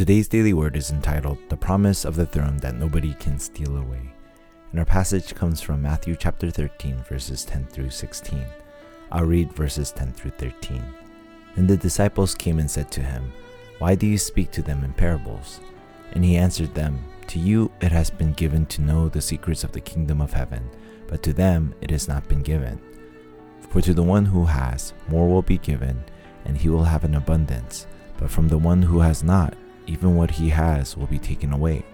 Today's daily word is entitled The Promise of the Throne That Nobody Can Steal Away. And our passage comes from Matthew chapter 13, verses 10 through 16. I'll read verses 10 through 13. And the disciples came and said to him, Why do you speak to them in parables? And he answered them, To you it has been given to know the secrets of the kingdom of heaven, but to them it has not been given. For to the one who has, more will be given, and he will have an abundance. But from the one who has not, even what he has will be taken away.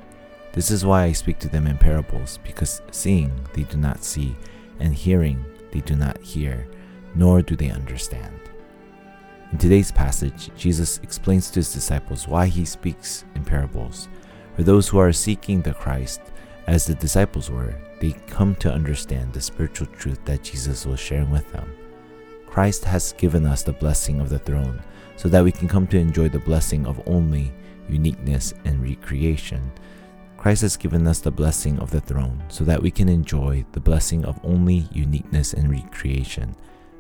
This is why I speak to them in parables, because seeing they do not see, and hearing they do not hear, nor do they understand. In today's passage, Jesus explains to his disciples why he speaks in parables. For those who are seeking the Christ, as the disciples were, they come to understand the spiritual truth that Jesus was sharing with them. Christ has given us the blessing of the throne so that we can come to enjoy the blessing of only uniqueness, and recreation. Christ has given us the blessing of the throne so that we can enjoy the blessing of only uniqueness and recreation.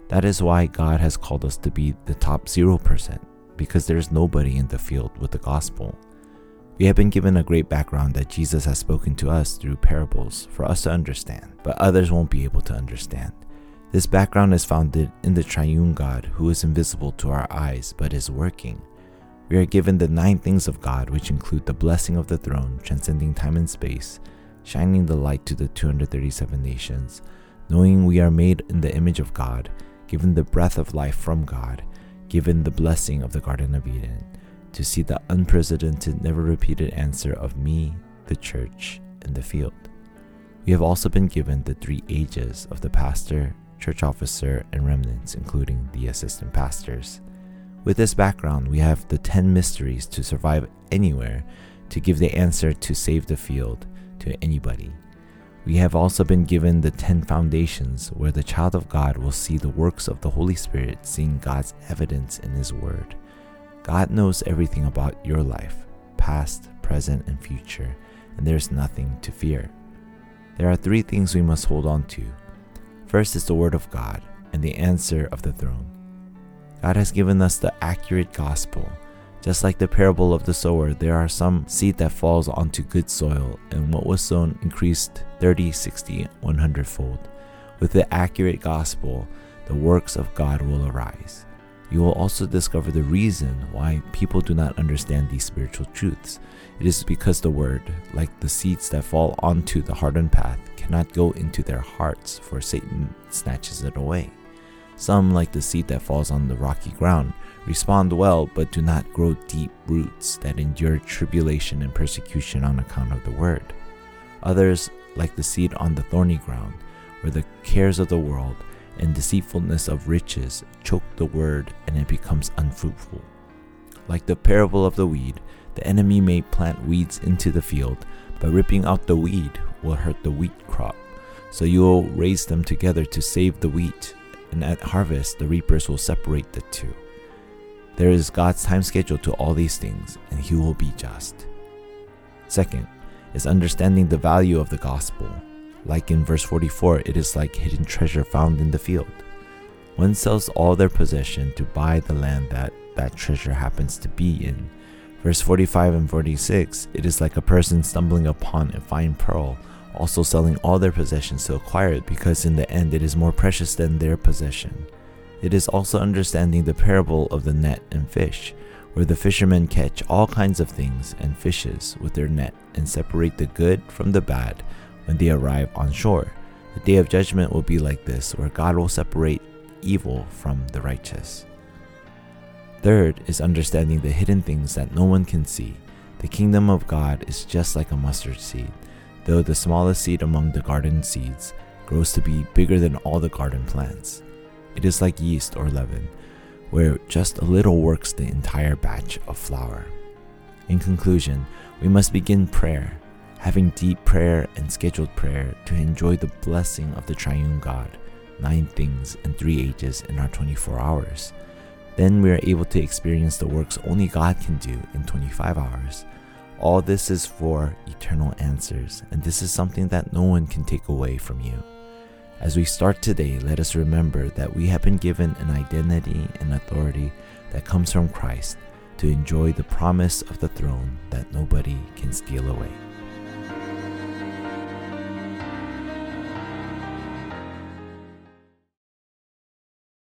That is why God has called us to be the top 0%, because there is nobody in the field with the gospel. We have been given a great background that Jesus has spoken to us through parables for us to understand, but others won't be able to understand. This background is founded in the triune God who is invisible to our eyes but is working. We are given the nine things of God, which include the blessing of the throne, transcending time and space, shining the light to the 237 nations, knowing we are made in the image of God, given the breath of life from God, given the blessing of the Garden of Eden, to see the unprecedented, never repeated answer of me, the church, and the field. We have also been given the three ages of the pastor, church officer, and remnants, including the assistant pastors. With this background, we have the 10 mysteries to survive anywhere to give the answer to save the field to anybody. We have also been given the 10 foundations where the child of God will see the works of the Holy Spirit, seeing God's evidence in His Word. God knows everything about your life, past, present, and future, and there's nothing to fear. There are three things we must hold on to. First is the Word of God and the answer of the throne. God has given us the accurate gospel. Just like the parable of the sower, there are some seed that falls onto good soil, and what was sown increased 30, 60, 100 fold. With the accurate gospel, the works of God will arise. You will also discover the reason why people do not understand these spiritual truths. It is because the word, like the seeds that fall onto the hardened path, cannot go into their hearts, for Satan snatches it away. Some, like the seed that falls on the rocky ground, respond well but do not grow deep roots that endure tribulation and persecution on account of the word. Others, like the seed on the thorny ground, where the cares of the world and deceitfulness of riches choke the word and it becomes unfruitful. Like the parable of the weed, the enemy may plant weeds into the field, but ripping out the weed will hurt the wheat crop. So you will raise them together to save the wheat and at harvest the reapers will separate the two. There is God's time schedule to all these things, and He will be just. Second is understanding the value of the gospel. Like in verse 44, it is like hidden treasure found in the field. One sells all their possession to buy the land that that treasure happens to be in. Verse 45 and 46, it is like a person stumbling upon a fine pearl also selling all their possessions to acquire it because in the end it is more precious than their possession. It is also understanding the parable of the net and fish, where the fishermen catch all kinds of things and fishes with their net and separate the good from the bad when they arrive on shore. The day of judgment will be like this, where God will separate evil from the righteous. Third is understanding the hidden things that no one can see. The kingdom of God is just like a mustard seed though the smallest seed among the garden seeds grows to be bigger than all the garden plants. It is like yeast or leaven, where just a little works the entire batch of flour. In conclusion, we must begin prayer, having deep prayer and scheduled prayer to enjoy the blessing of the triune God, nine things and three ages in our 24 hours. Then we are able to experience the works only God can do in 25 hours all this is for eternal answers, and this is something that no one can take away from you. As we start today, let us remember that we have been given an identity and authority that comes from Christ, to enjoy the promise of the throne that nobody can steal away.